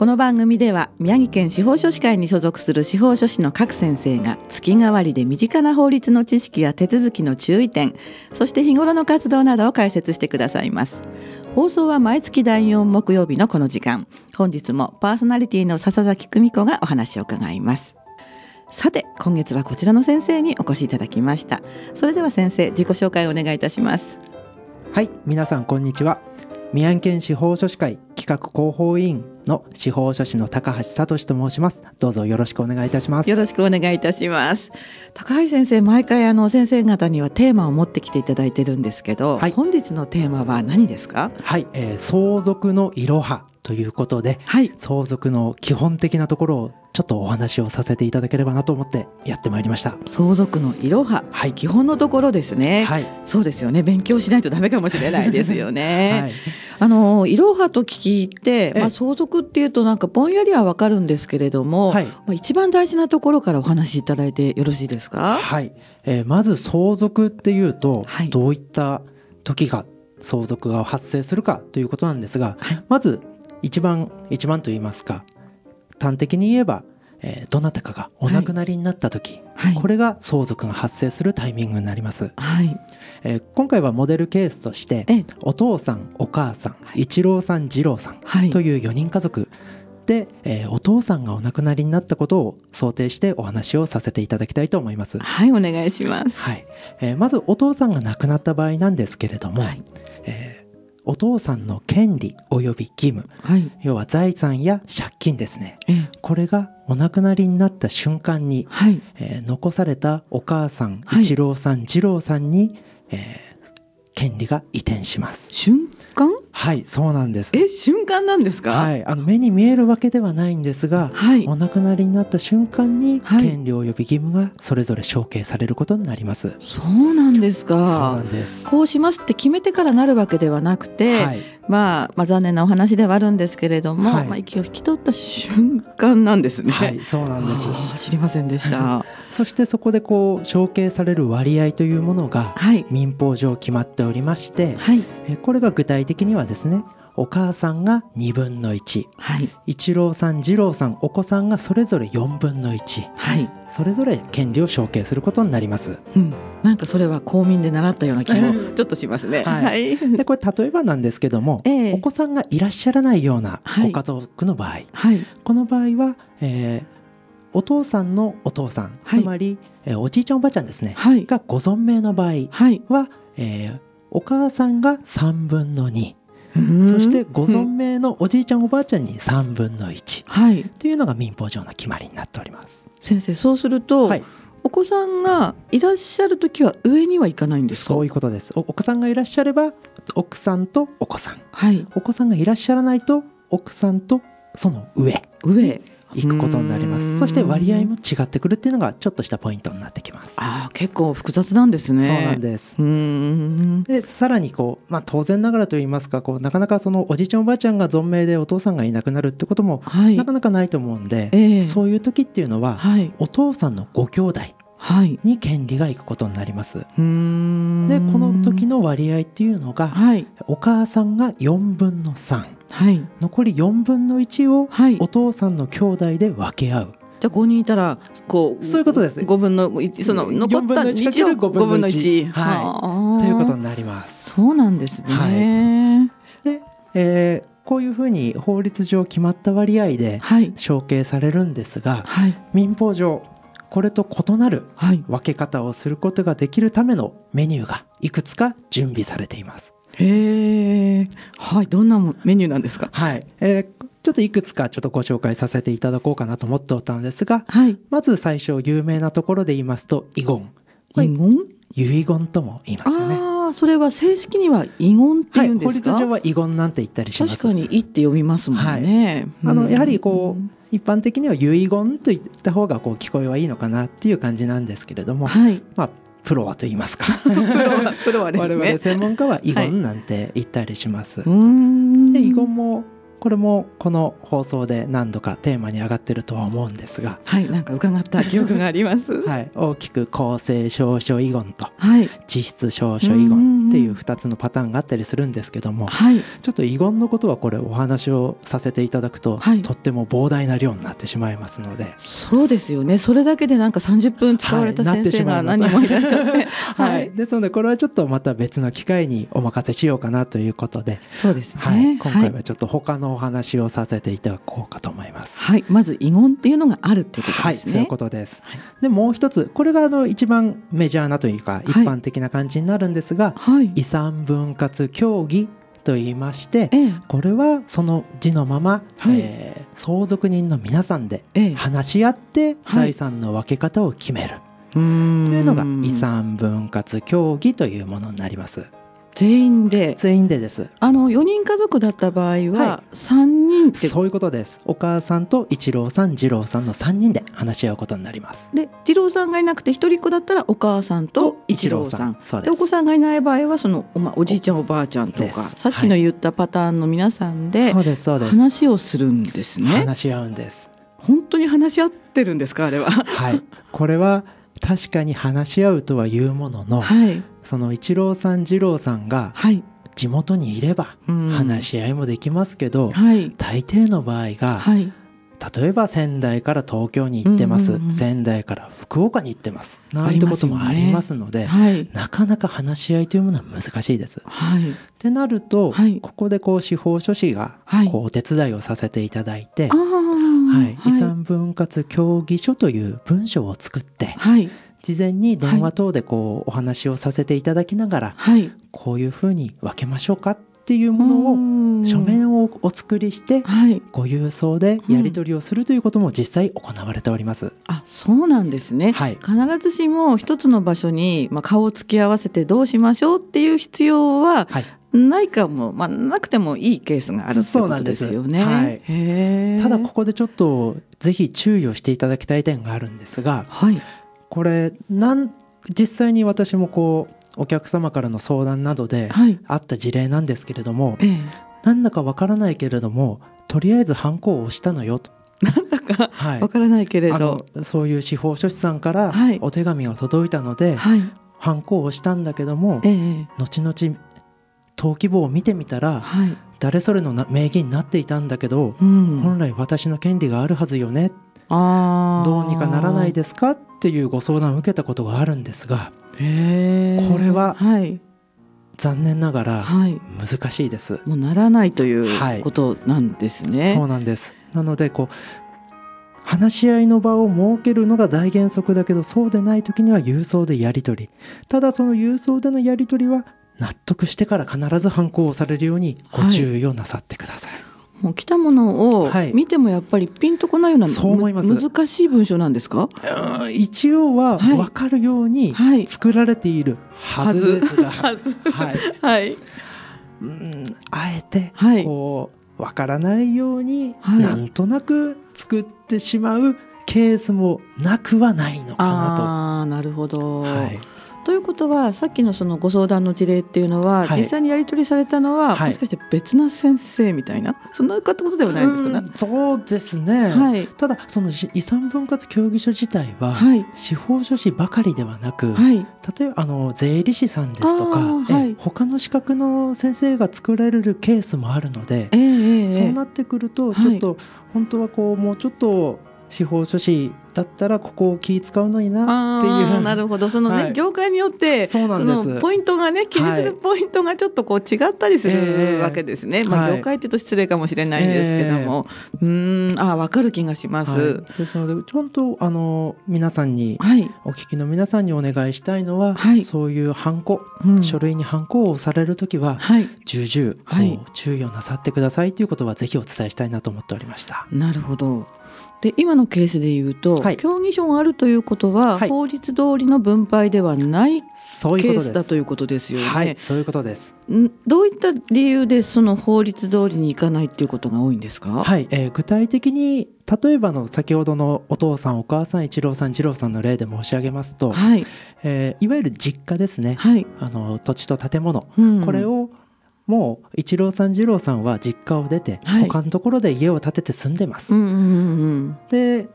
この番組では宮城県司法書士会に所属する司法書士の各先生が月替わりで身近な法律の知識や手続きの注意点そして日頃の活動などを解説してくださいます。放送は毎月第4木曜日のこの時間。本日もパーソナリティの笹崎久美子がお話を伺います。さて今月はこちらの先生にお越しいただきました。それでは先生自己紹介をお願いいたします。はい皆さんこんにちは。宮城県司法書士会企画広報委員の司法書士の高橋聡と申します。どうぞよろしくお願いいたします。よろしくお願いいたします。高橋先生毎回あの先生方にはテーマを持ってきていただいてるんですけど、はい、本日のテーマは何ですか？はい、えー、相続のいろはということで、はい、相続の基本的なところをちょっとお話をさせていただければなと思ってやってまいりました。相続のいろは、はい、基本のところですね、はい、そうですよね。勉強しないとダメかもしれないですよね、はい、あのいろはと聞いて、まあ、相続っていうとなんかぼんやりはわかるんですけれども、はい、まあ、一番大事なところからお話しいただいてよろしいですか？はい、えー、まず相続っていうと、どういった時が相続が発生するかということなんですが、まず一番一番と言いますか端的に言えば、えー、どなたかがお亡くなりになった時、はい、これが相続が発生するタイミングになります、はい。えー、今回はモデルケースとしてお父さんお母さん、はい、一郎さん二郎さんという4人家族で、えー、お父さんがお亡くなりになったことを想定してお話をさせていただきたいと思います。はいお願いします、はい。えー、まずお父さんが亡くなった場合なんですけれども、はい、えーお父さんの権利及び義務、はい、要は財産や借金ですね、これがお亡くなりになった瞬間に、はい、えー、残されたお母さん、一郎さん二郎さんに、えー、権利が移転します。瞬間？はいそうなんです。え瞬間なんですか？はいあの目に見えるわけではないんですが、はい、お亡くなりになった瞬間に権利及び義務がそれぞれ承継されることになります、そうなんですか。そうなんです。こうしますって決めてからなるわけではなくて、はい、まあ、まあ残念なお話ではあるんですけれども、はい、まあ息を引き取った瞬間なんですね。はいそうなんです。知りませんでした。そしてそこでこう承継される割合というものが民法上決まっておりまして、はい、えこれが具体的にはですねお母さんが2分の1、はい、一郎さん二郎さんお子さんがそれぞれ4分の1、はい、それぞれ権利を承継することになります、うん、なんかそれは公民で習ったような気もちょっとしますね、はい、でこれ例えばなんですけども、えー、お子さんがいらっしゃらないようなご家族の場合、はい、この場合は、えー、お父さんのお父さん、つまり、えー、おじいちゃんおばあちゃんですね、がご存命の場合は、えー、お母さんが3分の2そしてご存命のおじいちゃんおばあちゃんに3分の1、はい、というのが民法上の決まりになっております。先生そうすると、はい、お子さんがいらっしゃる時は上には行かないんですそういうことです。お子さんがいらっしゃれば奥さんとお子さん、はい、お子さんがいらっしゃらないと奥さんとその上。上いくことになります。そして割合も違ってくるっていうのがちょっとしたポイントになってきます。ああ結構複雑なんですね。そうなんです。でさらにこう、まあ、当然ながらといいますかこうなかなかそのおじいちゃんおばあちゃんが存命でお父さんがいなくなるってことも、はい、なかなかないと思うんで、えー、そういう時っていうのは、はい、お父さんのご兄弟に権利がいくことになります。はい、でこの時の割合っていうのが、はい、お母さんが4分の3、はい、残り4分の1をお父さんの兄弟で分け合う。じゃあ5人いたらこうそういうことです。5分の1その残った1を5分の1、はい、ということになります。そうなんですね、はい、で、えー、こういうふうに法律上決まった割合で承継されるんですが、はい、民法上これと異なる分け方をすることができるためのメニューがいくつか準備されています。へえ、はい、どんなメニューなんですか？はい、えー、ちょっといくつかちょっとご紹介させていただこうかなと思っておったのですが、はい、まず最初有名なところで言いますと遺言。遺言？遺言とも言いますよね。あそれは正式には遺言っていうんですか、はい、法律上は遺言なんて言ったりします。確かに「い」って読みますもんね。はい、あのやはりこう、一般的には遺言といった方がこう聞こえはいいのかなっていう感じなんですけれども、はい、まあ、プロはと言いますか。プロはですね。我々専門家は遺言なんて言ったりします、はい、で遺言もこれもこの放送で何度かテーマに上がってるとは思うんですがはいなんか伺った記憶があります。はい。大きく公正証書遺言と、はい、実質証書遺言っていう2つのパターンがあったりするんですけども、はい、ちょっと遺言のことはこれお話をさせていただくと、はい、とっても膨大な量になってしまいますので。そうですよね。それだけでなんか30分使われた先生が何もいらっしゃって、はい、です。のでこれはちょっとまた別の機会にお任せしようかなということで。そうですね、はい、今回はちょっと他のお話をさせていただこうかと思います。はい、まず遺言っていうのがあるってことですね。はい、そういうことです。はい、でもう一つ、これがあの一番メジャーなというか一般的な感じになるんですが、はい、遺産分割協議と言いまして、ええ、これはその字のまま、はい、えー、相続人の皆さんで話し合って財産の分け方を決める、というのが遺産分割協議というものになります。全員で。全員でです。あの4人家族だった場合は3人って、そういうことです。お母さんと一郎さん二郎さんの3人で話し合うことになります。で二郎さんがいなくて一人っ子だったらお母さんと一郎さん。でお子さんがいない場合はそのお,、ま、おじいちゃんおばあちゃんとかさっきの言ったパターンの皆さんで話をするんですね。話し合うんです。本当に話し合ってるんですかあれは。はい。これは確かに話し合うとは言うものの、はい、その一郎さん二郎さんが地元にいれば話し合いもできますけど、はい、大抵の場合が、はい、例えば仙台から東京に行ってます、うんうんうん、仙台から福岡に行ってます。なんてこともありますので、ねはい、なかなか話し合いというものは難しいです。はい、ってなると、はい、ここでこう司法書士がこうお手伝いをさせていただいて、はい、遺産分割協議書という文書を作って、事前に電話等でこうお話をさせていただきながら、はい、こういうふうに分けましょうかっていうものを書面をお作りして、はい、ご郵送でやり取りをするということも実際行われております。うん、あそうなんですね、はい、必ずしも一つの場所に、まあ、顔を突き合わせてどうしましょうっていう必要は、はい。ないかも、まあ、なくてもいいケースがあるってことですよね。はい、ただここでちょっとぜひ注意をしていただきたい点があるんですが、はい、これなん実際に私もこうお客様からの相談などであった事例なんですけれども、はい、なんだかわからないけれどもとりあえずハンコを押したのよと。なんだかわからないけれど、はい、そういう司法書士さんからお手紙が届いたので、はい、ハンコを押したんだけども、ええ、後々登記簿を見てみたら、はい、誰それの名義になっていたんだけど、うん、本来私の権利があるはずよね。どうにかならないですか？っていうご相談を受けたことがあるんですがこれは、はい、残念ながら難しいです、はい、もうならないということなんですね、はい、そうなんです。なのでこう話し合いの場を設けるのが大原則だけどそうでない時には郵送でやり取り。ただその郵送でのやり取りは納得してから必ず反抗をされるようにご注意をなさってください、はいもう来たものを見てもやっぱりピンとこないような、そう思います。難しい文章なんですか？一応は分かるように作られているはずですが、はい はい。はい、うんあえてこう分からないようになんとなく作ってしまうケースもなくはないのかなと。あなるほど、はいということはさっきのそのご相談の事例っていうのは、はい、実際にやり取りされたのは、はい、もしかして別な先生みたいなそんなことではないですかね。そうですね、はい、ただその遺産分割協議書自体は、司法書士ばかりではなく、例えばあの税理士さんですとか、はい、他の資格の先生が作られるケースもあるので、えー、そうなってくるとちょっと、本当はこうもうちょっと司法書士だったらここを気使うのになっていう。なるほど。そのね、はい、業界によってそのポイントがね気にするポイントがちょっとこう違ったりするわけですね、まあ、業界って言うと失礼かもしれないんですけども、えー、うんあ分かる気がします、はい、ですのでちゃんとあの皆さんに、はい、お聞きの皆さんにお願いしたいのは、はい、そういうハンコ、うん、書類にハンコをされる時は、はい、重々、はい、注意をなさってくださいということはぜひお伝えしたいなと思っておりました。なるほどで今のケースでいうと、はい、協議書があるということは、はい、法律通りの分配ではないケースだということですよね。はい、そういうことです。どういった理由でその法律通りにいかないっていうことが多いんですか？はい、えー、具体的に例えばの先ほどのお父さんお母さん一郎さん二郎さんの例で申し上げますと、はい。えー、いわゆる実家ですね、はい、あの土地と建物、うん、これをもう一郎さん二郎さんは実家を出て、はい、他のところで家を建てて住んでます。うんうんうん、で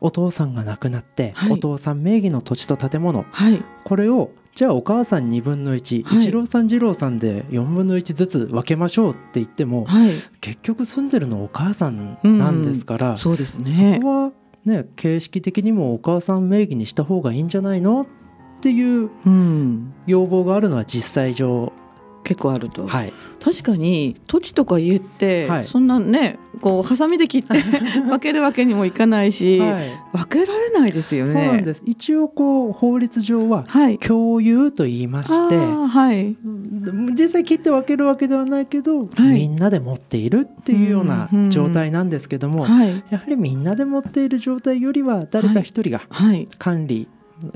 お父さんが亡くなって、はい、お父さん名義の土地と建物、はい、これをじゃあお母さん2分の1、はい、一郎さん二郎さんで4分の1ずつ分けましょうって言っても、はい、結局住んでるのお母さんなんですから、うん、そうですね。そこはね形式的にもお母さん名義にした方がいいんじゃないの？っていう要望があるのは実際上結構あると、はい、確かに土地とか家って、はい、そんなねこうハサミで切って 分けるわけにもいかないし、はい、分けられないですよね。そうなんです。一応こう法律上は共有と言いまして、はい、実際切って分けるわけではないけど、みんなで持っているっていうような状態なんですけども、やはりみんなで持っている状態よりは誰か一人が管理、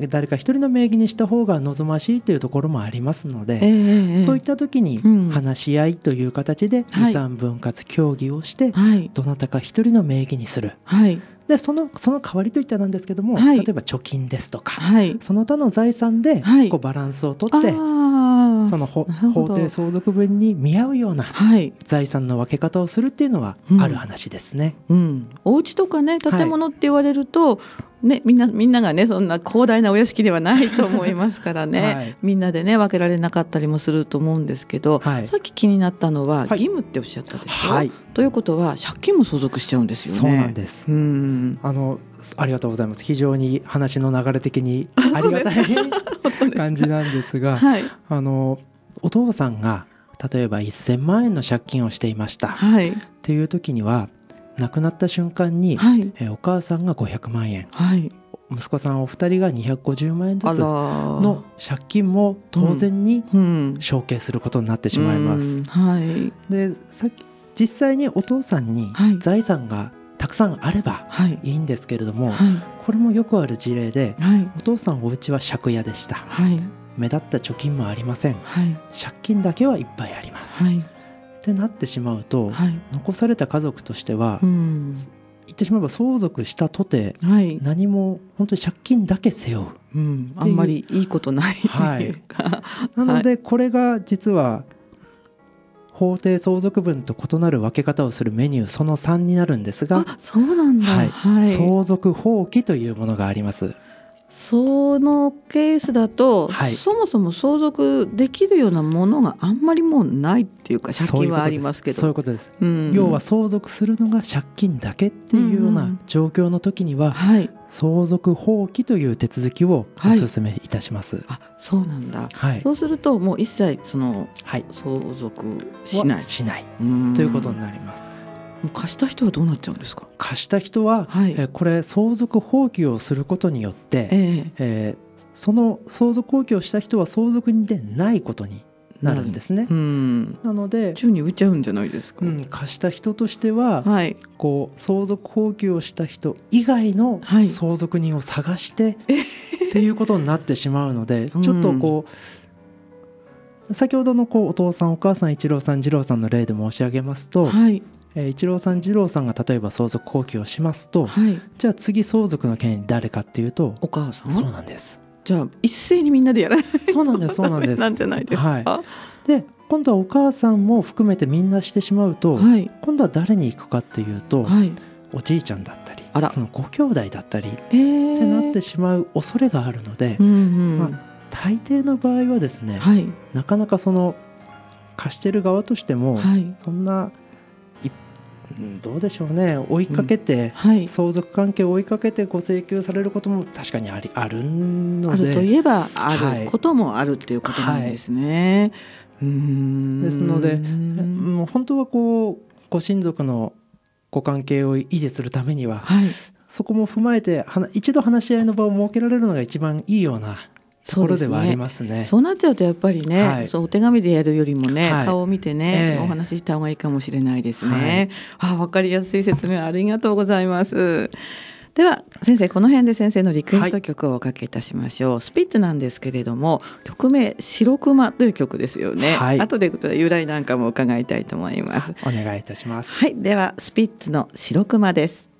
誰か一人の名義にした方が望ましいというところもありますので、えー、そういった時に話し合いという形で遺産分割協議をして、はい、どなたか一人の名義にする。はい。でそのその代わりといったなんですけども、はい、例えば貯金ですとか、はい、その他の財産でこうバランスをとって、その法定相続分に見合うような財産の分け方をするっていうのはある話ですね。うん、うん、お家とかね建物って言われると、はい、ね、みんなみんながねそんな広大なお屋敷ではないと思いますからね、はい、みんなでね分けられなかったりもすると思うんですけど、はい、さっき気になったのは義務っておっしゃったでしょ、はい、ということは借金も相続しちゃうんですよね。そうなんです、うん。あのありがとうございます。非常に話の流れ的にありがたい 感じなんですが、はい、あのお父さんが例えば1,000万円の借金をしていました、はい、っていう時には亡くなった瞬間に、はい、えお母さんが500万円、はい、息子さんお二人が250万円ずつの借金も当然に承継することになってしまいます。はい、でさっき実際にお父さんに財産がたくさんあればい。いんですけれども、はい、これもよくある事例で、はい、お父さんお家は借家でした、はい、目立った貯金もありません、借金だけはいっぱいあります、ってなってしまうと、残された家族としては、言ってしまえば相続したとて、何も本当に借金だけ背負う、うん、あんまりいいことない。はい、なのでこれが実は法定相続分と異なる分け方をするメニューその3になるんですがそうなんだ、はい、はい、相続放棄というものがあります。そのケースだと、はい、そもそも相続できるようなものがあんまりもうないっていうか借金はありますけど。そういうことです、うん、要は相続するのが借金だけっていうような状況の時には、はい、相続放棄という手続きをお勧めいたします、はい、あそうなんだ、はい、そうするともう一切その、はい、相続しない。しない。ということになります貸した人はどうなっちゃうんですか？貸した人は、はい、えこれ相続放棄をすることによって、えー、えー、その相続放棄をした人は相続人でないことになるんですね。うん、なので宙に浮いちゃうんじゃないですか？うん、貸した人としては、はい、こう相続放棄をした人以外の相続人を探して、はい、っていうことになってしまうので、ちょっとこう、先ほどのこうお父さんお母さん一郎さん二郎さんの例で申し上げますと、はい、えー、一郎さん二郎さんが例えば相続放棄をしますと、はい、じゃあ次相続の権利誰かっていうとお母さん？そうなんです。じゃあ一斉にみんなでやらない？そうなんですそうなんです。なんじゃないですか、はい、で今度はお母さんも含めてみんなしてしまうと、はい、今度は誰に行くかっていうと、はい、おじいちゃんだったりそのご兄弟だったり、えー、ってなってしまう恐れがあるので、うんうん、まあ、大抵の場合はですね、はい、なかなかその貸してる側としても、そんなどうでしょうね。追いかけて、うん。はい、相続関係を追いかけてご請求されることも確かにありあるので。あるといえばあることもあるっていうことなんですね。はい、ですのでもう本当はこうご親族のご関係を維持するためには、はい、そこも踏まえて一度話し合いの場を設けられるのが一番いいようなところではありますね。そう、ね,、なっちゃうとやっぱりね、はい、そうお手紙でやるよりもね、はい、顔を見てね、えー、お話しした方がいいかもしれないですね。はい、あ、わかりやすい説明ありがとうございます。では先生この辺で先生のリクエスト曲をおかけいたしましょう、はい、スピッツなんですけれども曲名白熊という曲ですよね、はい、後で由来なんかも伺いたいと思います。お願いいたします。はい。ではスピッツの白熊です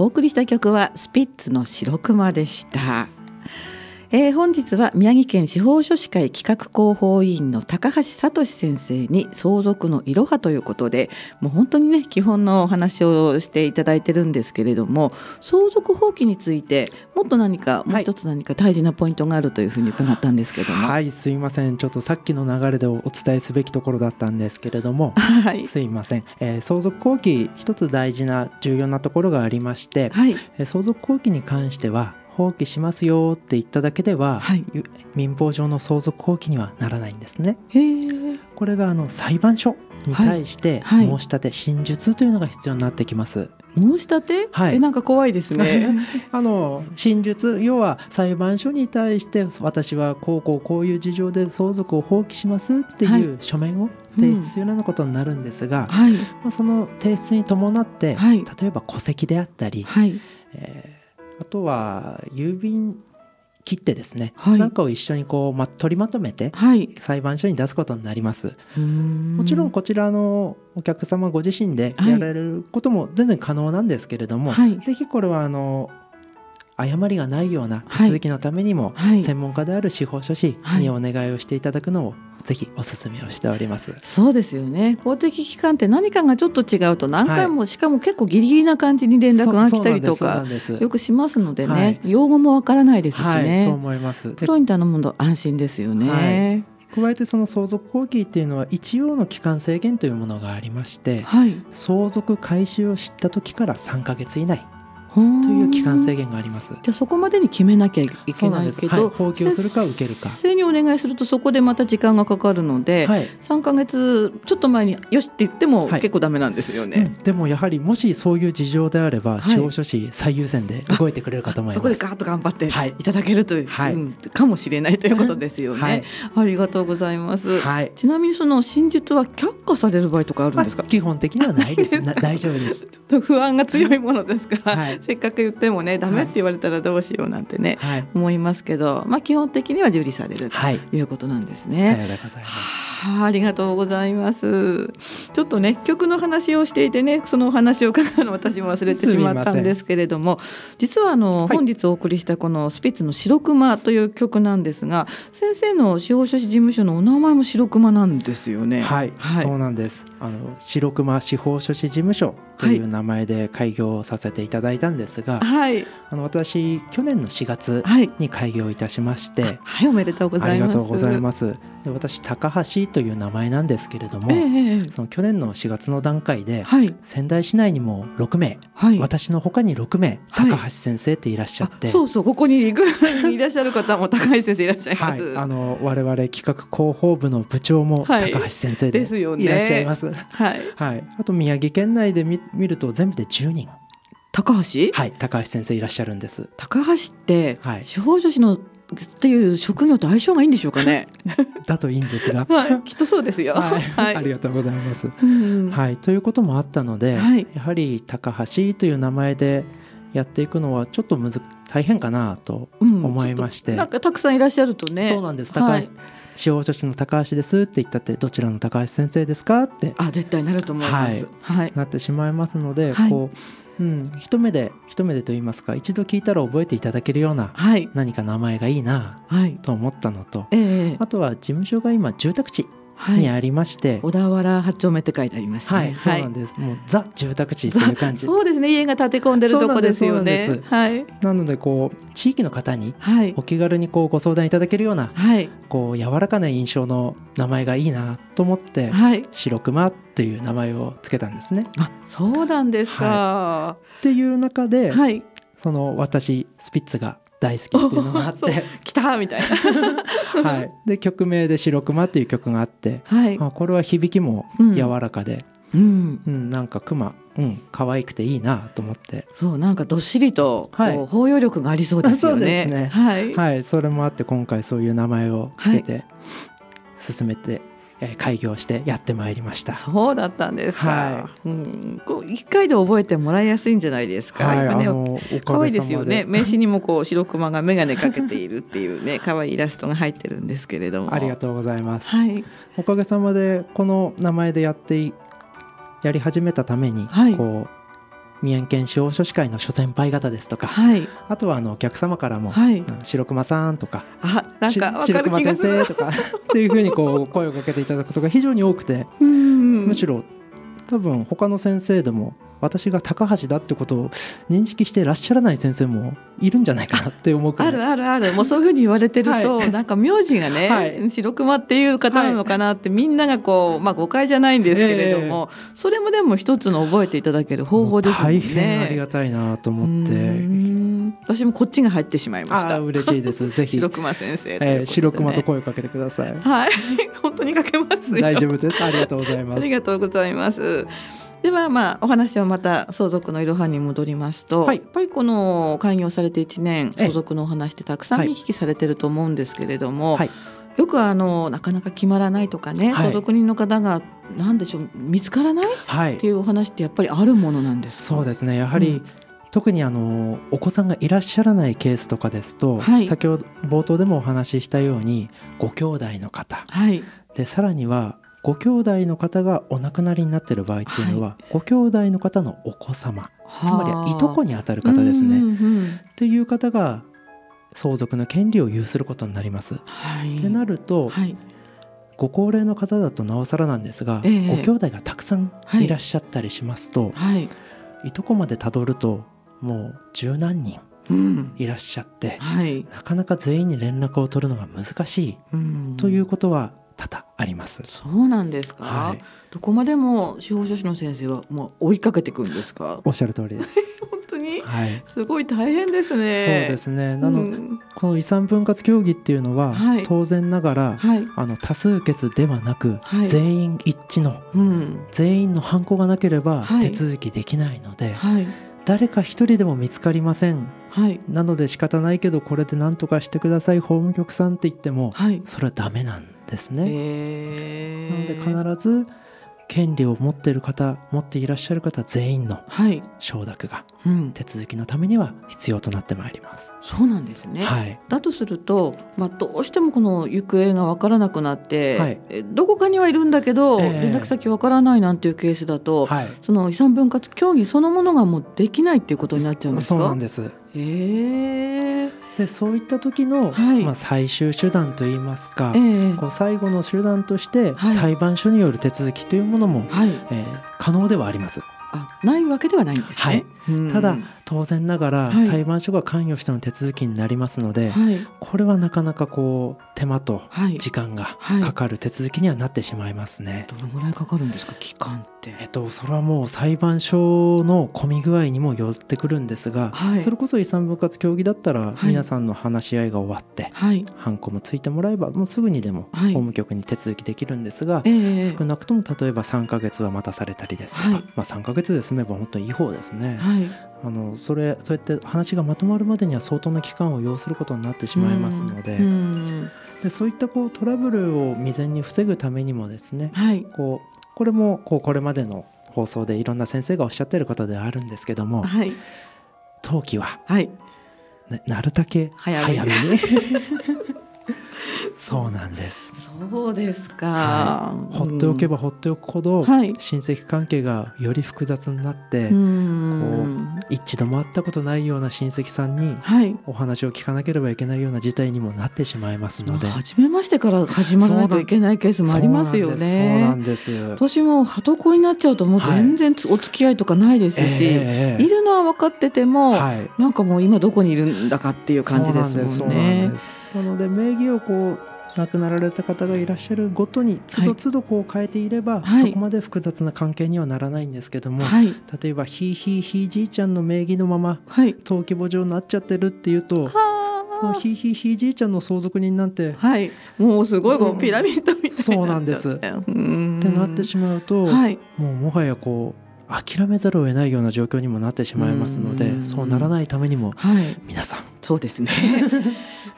お送りした曲はスピッツの白熊でした。えー、本日は宮城県司法書士会企画広報委員の高橋聡先生に相続のいろはということでもう本当にね基本のお話をしていただいてるんですけれども相続放棄についてもっと何かもう一つ何か大事なポイントがあるというふうに伺ったんですけども。はいすいません。ちょっとさっきの流れでお伝えすべきところだったんですけれども、はい、すいません、えー、相続放棄一つ大事な重要なところがありまして、はい、えー、相続放棄に関しては放棄しますよって言っただけでは、はい、民法上の相続放棄にはならないんですね。これがあの裁判所に対して申し立て、真述というのが必要になってきます。申し立て、はい、えなんか怖いですね。あの真実要は裁判所に対して私はこうこうこういう事情で相続を放棄しますっていう書面を提出するようなことになるんですが、はい、まあ、その提出に伴って、はい、例えば戸籍であったり、はい。えーあとは郵便切ってですね、はい、なんかを一緒にこう、ま、取りまとめて裁判所に出すことになります、はい、もちろんこちらのお客様ご自身でやられることも全然可能なんですけれども、はい、ぜひこれはあの誤りがないような手続きのためにも、専門家である司法書士にお願いをしていただくのをぜひお勧めをしております。そうですよね。公的機関って何かがちょっと違うと何回も、はい、しかも結構ギリギリな感じに連絡が来たりとかよくしますのでね、はい、用語もわからないですしね、はい、そう思います。プロに頼むと安心ですよね、加えてその相続放棄っていうのは一応の期間制限というものがありまして、相続開始を知った時から3か月以内という期間制限があります。じゃあそこまでに決めなきゃいけないけど、はい、放棄をするか受けるか。先生にお願いするとそこでまた時間がかかるので、はい、3か月ちょっと前によしって言っても結構ダメなんですよね。はいうん、でもやはりもしそういう事情であれば、司法書士最優先で動いてくれるかと思います。そこでガーッと頑張っていただけるという、はい、うん、かもしれないということですよね。ありがとうございます。ちなみにその真実は却下される場合とかあるんですか？基本的にはないです。大丈夫です。不安が強いものですから、せっかく言ってももねダメって言われたらどうしようなんてね、はい、思いますけど、まあ、基本的には受理されるということなんですね。はあ、ありがとうございます。ちょっとね曲の話をしていてねそのお話を伺うの私も忘れてしまったんですけれども実はあの、はい、本日お送りしたこのスピッツの白熊という曲なんですが先生の司法書士事務所のお名前も白熊なんですよね。はい、はい、そうなんです。あの白熊司法書士事務所という名前で開業させていただいたんですが、はい、あの私去年の4月に開業いたしまして、はい、はい、おめでとうございます。ありがとうございます。で私高橋という名前なんですけれども、えー、その去年の4月の段階で、はい、仙台市内にも6名、はい、私のほかに6名高橋先生っていらっしゃって、そうそうここに いらっしゃる方も高橋先生いらっしゃいます。あの我々企画広報部の部長も高橋先生でいらっしゃいます。はい、はい、あと宮城県内で見見ると全部で10人。高橋？はい高橋先生いらっしゃるんです高橋って、はい、司法書士のっていう職業と相性がいいんでしょうかね？だといいんですが、はい、きっとそうですよ。はい、はい、ありがとうございます。うん、はい、ということもあったので、はい、やはり高橋という名前でやっていくのはちょっとむず大変かなと思いまして、うん、なんかたくさんいらっしゃるとね。そうなんです。高橋、司法書士の高橋ですって言ったってどちらの高橋先生ですかってあ絶対なると思います。はい、なってしまいますので、こう。うん、一目で一目でと言いますか一度聞いたら覚えていただけるような、はい、何か名前がいいなと思ったのと、はいえー、あとは事務所が今住宅地にありまして、はい、小田原八丁目って書いてあります、ね、はい、そうなんです。もうザ住宅地という感じ。そうですね。家が建て込んでるとこですよね。はい。なのでこう地域の方にお気軽にこうご相談いただけるような、はい、こう柔らかな印象の名前がいいなと思って、はい、白熊という名前をつけたんですね。あ、そうなんですか。はい、っていう中で、はい、その私スピッツが大好きっていうのがあって。来たみたいな。はい、で曲名で「白熊」っていう曲があって、はい、あこれは響きも柔らかで、うん、うん、なんかクマうん可愛くていいなと思って。そうなんかどっしりと、はい、包容力がありそうですよね。ね。はい、はい、それもあって今回そういう名前をつけて進めてえ開業してやってまいりました。そうだったんですか、はい、うん、こう一回で覚えてもらいやすいんじゃないですか、はい、今ね可愛いですよね。名刺にもこう白熊が眼鏡かけているっていうね可愛いイラストが入ってるんですけれども。ありがとうございます、はい、おかげさまでこの名前でやってやり始めたために、はい、こう宮城県司法書士会の諸先輩方ですとか、はい、あとはあのお客様からも「はい、白熊さん」とか「あなんか白熊先生」とか っていうふうにこう声をかけていただくことが非常に多くてむしろ多分他の先生でも私が高橋だってことを認識してらっしゃらない先生もいるんじゃないかなって思うあるあるあるもうそういうふうに言われてると、はい、なんか名字がね、はい、白熊っていう方なのかなって、みんながこう、まあ、誤解じゃないんですけれども、えー、それもでも一つの覚えていただける方法ですね。大変ありがたいなと思って私もこっちが入ってしまいました。嬉しいです。ぜひ白熊先生、ね、えー、白熊と声をかけてください。はい、本当にかけます大丈夫です。ありがとうございます。ありがとうございます。ではまあお話をまた相続のいろはに戻りますと、はい、やっぱりこの開業されて1年相続のお話ってたくさん見聞きされてると思うんですけれども、はい、よくあのなかなか決まらないとかね、はい、相続人の方が何でしょう見つからない、っていうお話ってやっぱりあるものなんですそうですね。やはり、うん。特にあのお子さんがいらっしゃらないケースとかですと、はい、先ほど冒頭でもお話ししたようにご兄弟の方、はい、でさらにはご兄弟の方がお亡くなりになっている場合っていうのは、はい、ご兄弟の方のお子様つまりはいとこにあたる方ですね。っていう方が相続の権利を有することになります。はい、ってなると、はい、ご高齢の方だとなおさらなんですが、えー、ご兄弟がたくさんいらっしゃったりしますと、はい、いとこまでたどるともう十何人いらっしゃって、うんはい、なかなか全員に連絡を取るのが難しい、ということは多々あります。そうなんですか？はい、どこまでも司法書士の先生はもう追いかけていくんですか？おっしゃる通りです。本当に、はい、すごい大変ですね。そうですね。なの、うん、この遺産分割協議っていうのは、はい、当然ながら、はい、あの多数決ではなく、全員一致の、うん、全員の犯行がなければ手続きできないので。誰か一人でも見つかりません、はい、なので仕方ないけどこれで何とかしてください法務局さんって言っても、はい、それはダメなんですね。なので必ず権利を持っている方持っていらっしゃる方全員の承諾が手続きのためには必要となってまいります。そうなんですね、はい、だとすると、まあ、どうしてもこの行方が分からなくなって、はい、どこかにはいるんだけど、えー、連絡先分からないなんていうケースだと、はい、その遺産分割協議そのものがもうできないっていうことになっちゃうんですか？そうなんです。えー、でそういった時の、はい、まあ、最終手段といいますか、えー、こう最後の手段として裁判所による手続きというものも、はい、えー、可能ではあります。あないわけではないんですね。はい、ただ当然ながら裁判所が関与しての手続きになりますので、はい、これはなかなかこう手間と時間がかかる手続きにはなってしまいますね。どのぐらいかかるんですか期間って？えっとそれはもう裁判所の混み具合にもよってくるんですが、はい、それこそ遺産分割協議だったら皆さんの話し合いが終わって、はい、ハンコもついてもらえばもうすぐにでも法務局に手続きできるんですが、少なくとも例えば3か月は待たされたりですとか、まあ3か月で済めば本当にいい方ですね。あのそれそうやって話がまとまるまでには相当な期間を要することになってしまいますので,、でそういったこうトラブルを未然に防ぐためにもですね、はい、こうこれもこうこれまでの放送でいろんな先生がおっしゃってることではあるんですけども、はい、登記は、はい、なるだけ早めに そうなんです。そうですか、はい、放っておけば放っておくほど、親戚関係がより複雑になって、こう一度も会ったことないような親戚さんにお話を聞かなければいけないような事態にもなってしまいますので、初めましてから始まらないといけないケースもありますよね。そうなんです私も鳩子になっちゃうともう全然お付き合いとかないですし、えー、いるのは分かってても、はい、なんかもう今どこにいるんだかっていう感じですもんねなので名義をこう亡くなられた方がいらっしゃるごとにつどつどこう変えていれば、はい、そこまで複雑な関係にはならないんですけども、はい、例えばひいひいひいじいちゃんの名義のまま、登記簿上になっちゃってるっていうとそのひいひいひいじいちゃんの相続人なんてはい。もうすごいこうピラミッドみたいな、そうなんです。ってなってしまうと、はい、もうもはやこう諦めざるを得ないような状況にもなってしまいますのでそうならないためにも、はい、皆さん。そうですね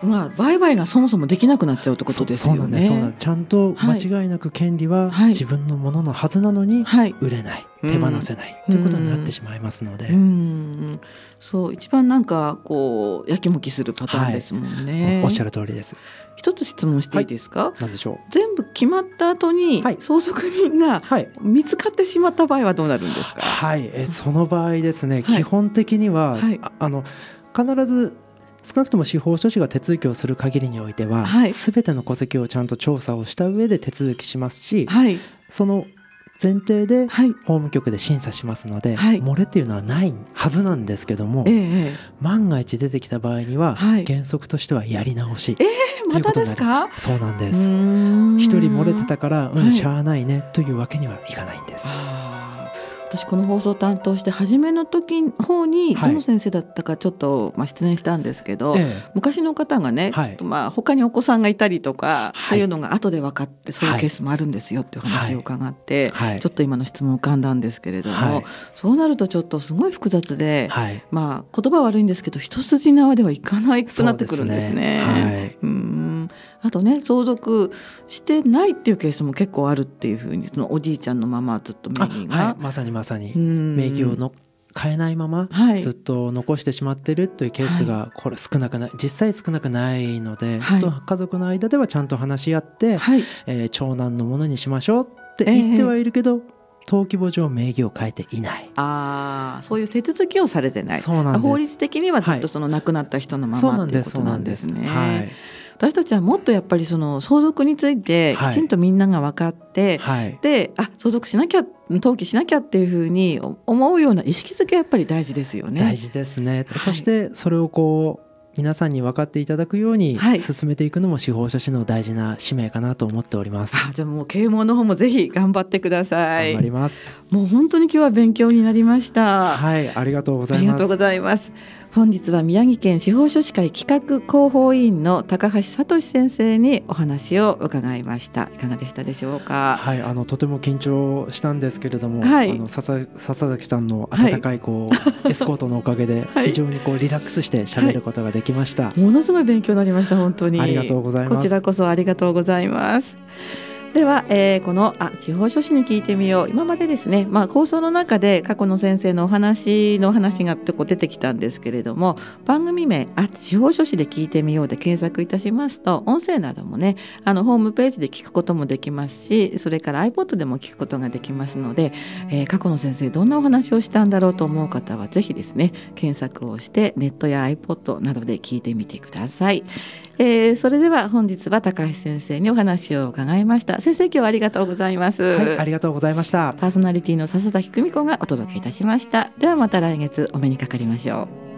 まあ売買がそもそもできなくなっちゃうってことですよね。そうなんちゃんと間違いなく権利は自分のもののはずなのに売れない、手放せない。ということになってしまいますので。うん。そう一番なんかこうやきもきするパターンですもんね。はい、おっしゃる通りです。一つ質問していいですか？はい、でしょう？全部決まった後に相続人が見つかってしまった場合はどうなるんですか？はい、えその場合ですね、基本的には、ああの必ず少なくとも司法書士が手続きをする限りにおいては、はい、全ての戸籍をちゃんと調査をした上で手続きしますし、はい、その前提で法務局で審査しますので、はい、漏れっていうのはないはずなんですけども、ええ、万が一出てきた場合には、原則としてはやり直し、えー、またですか？そうなんです。一人漏れてたからうんしゃあないねというわけにはいかないんです。私この放送担当して初めの時方にどの先生だったかちょっとまあ出演したんですけど、はい、昔の方がね、はい、まあ他にお子さんがいたりとか、はい、いうのが後で分かってそういうケースもあるんですよっていう話を伺って、はい、ちょっと今の質問浮かんだんですけれども、そうなるとちょっとすごい複雑で、まあ言葉悪いんですけど一筋縄ではいかないくなってくるんですね。うんあとね相続してないっていうケースも結構あるっていうふうにそのおじいちゃんのままずっと名義が、はい、まさにまさに。名義をの変えないままずっと残してしまってるというケースがこれ少なくない実際少なくないので、はい、家族の間ではちゃんと話し合って、はい、えー、長男のものにしましょうって言ってはいるけど、えー登記簿上名義を変えていない。ああそういう手続きをされてない。そうなん法律的にはずっとその亡くなった人のまま、はい、っていうことなんですね。はい私たちはもっとやっぱりその相続についてきちんとみんなが分かって、はい、であ相続しなきゃ登記しなきゃっていうふうに思うような意識づけやっぱり大事ですよね。大事ですね、はい、そしてそれをこう皆さんに分かっていただくように進めていくのも司法書士の大事な使命かなと思っております。あじゃあもう啓蒙の方もぜひ頑張ってください。頑張ります。もう本当に今日は勉強になりました。はい、ありがとうございます。ありがとうございます。本日は宮城県司法書士会企画広報委員の高橋聡先生にお話を伺いました。いかがでしたでしょうか？はいあのとても緊張したんですけれども、はい、あの笹笹崎さんの温かいこう、はい、エスコートのおかげで 非常にこうリラックスして喋ることができました、はい、ものすごい勉強になりました本当に。ありがとうございます。こちらこそありがとうございますでは、えー、このあ司法書士に聞いてみよう今までですね、まあ、放送の中で過去の先生のお話の話がとこ出てきたんですけれども番組名「あ司法書士で聞いてみよう」で検索いたしますと音声などもねあのホームページで聞くこともできますしそれから iPod でも聞くことができますので、えー、過去の先生どんなお話をしたんだろうと思う方はぜひですね検索をしてネットや iPod などで聞いてみてください。えー、それでは本日は高橋先生にお話を伺いました。先生今日はありがとうございます。はいありがとうございました。パーソナリティの笹崎久美子がお届けいたしました。ではまた来月お目にかかりましょう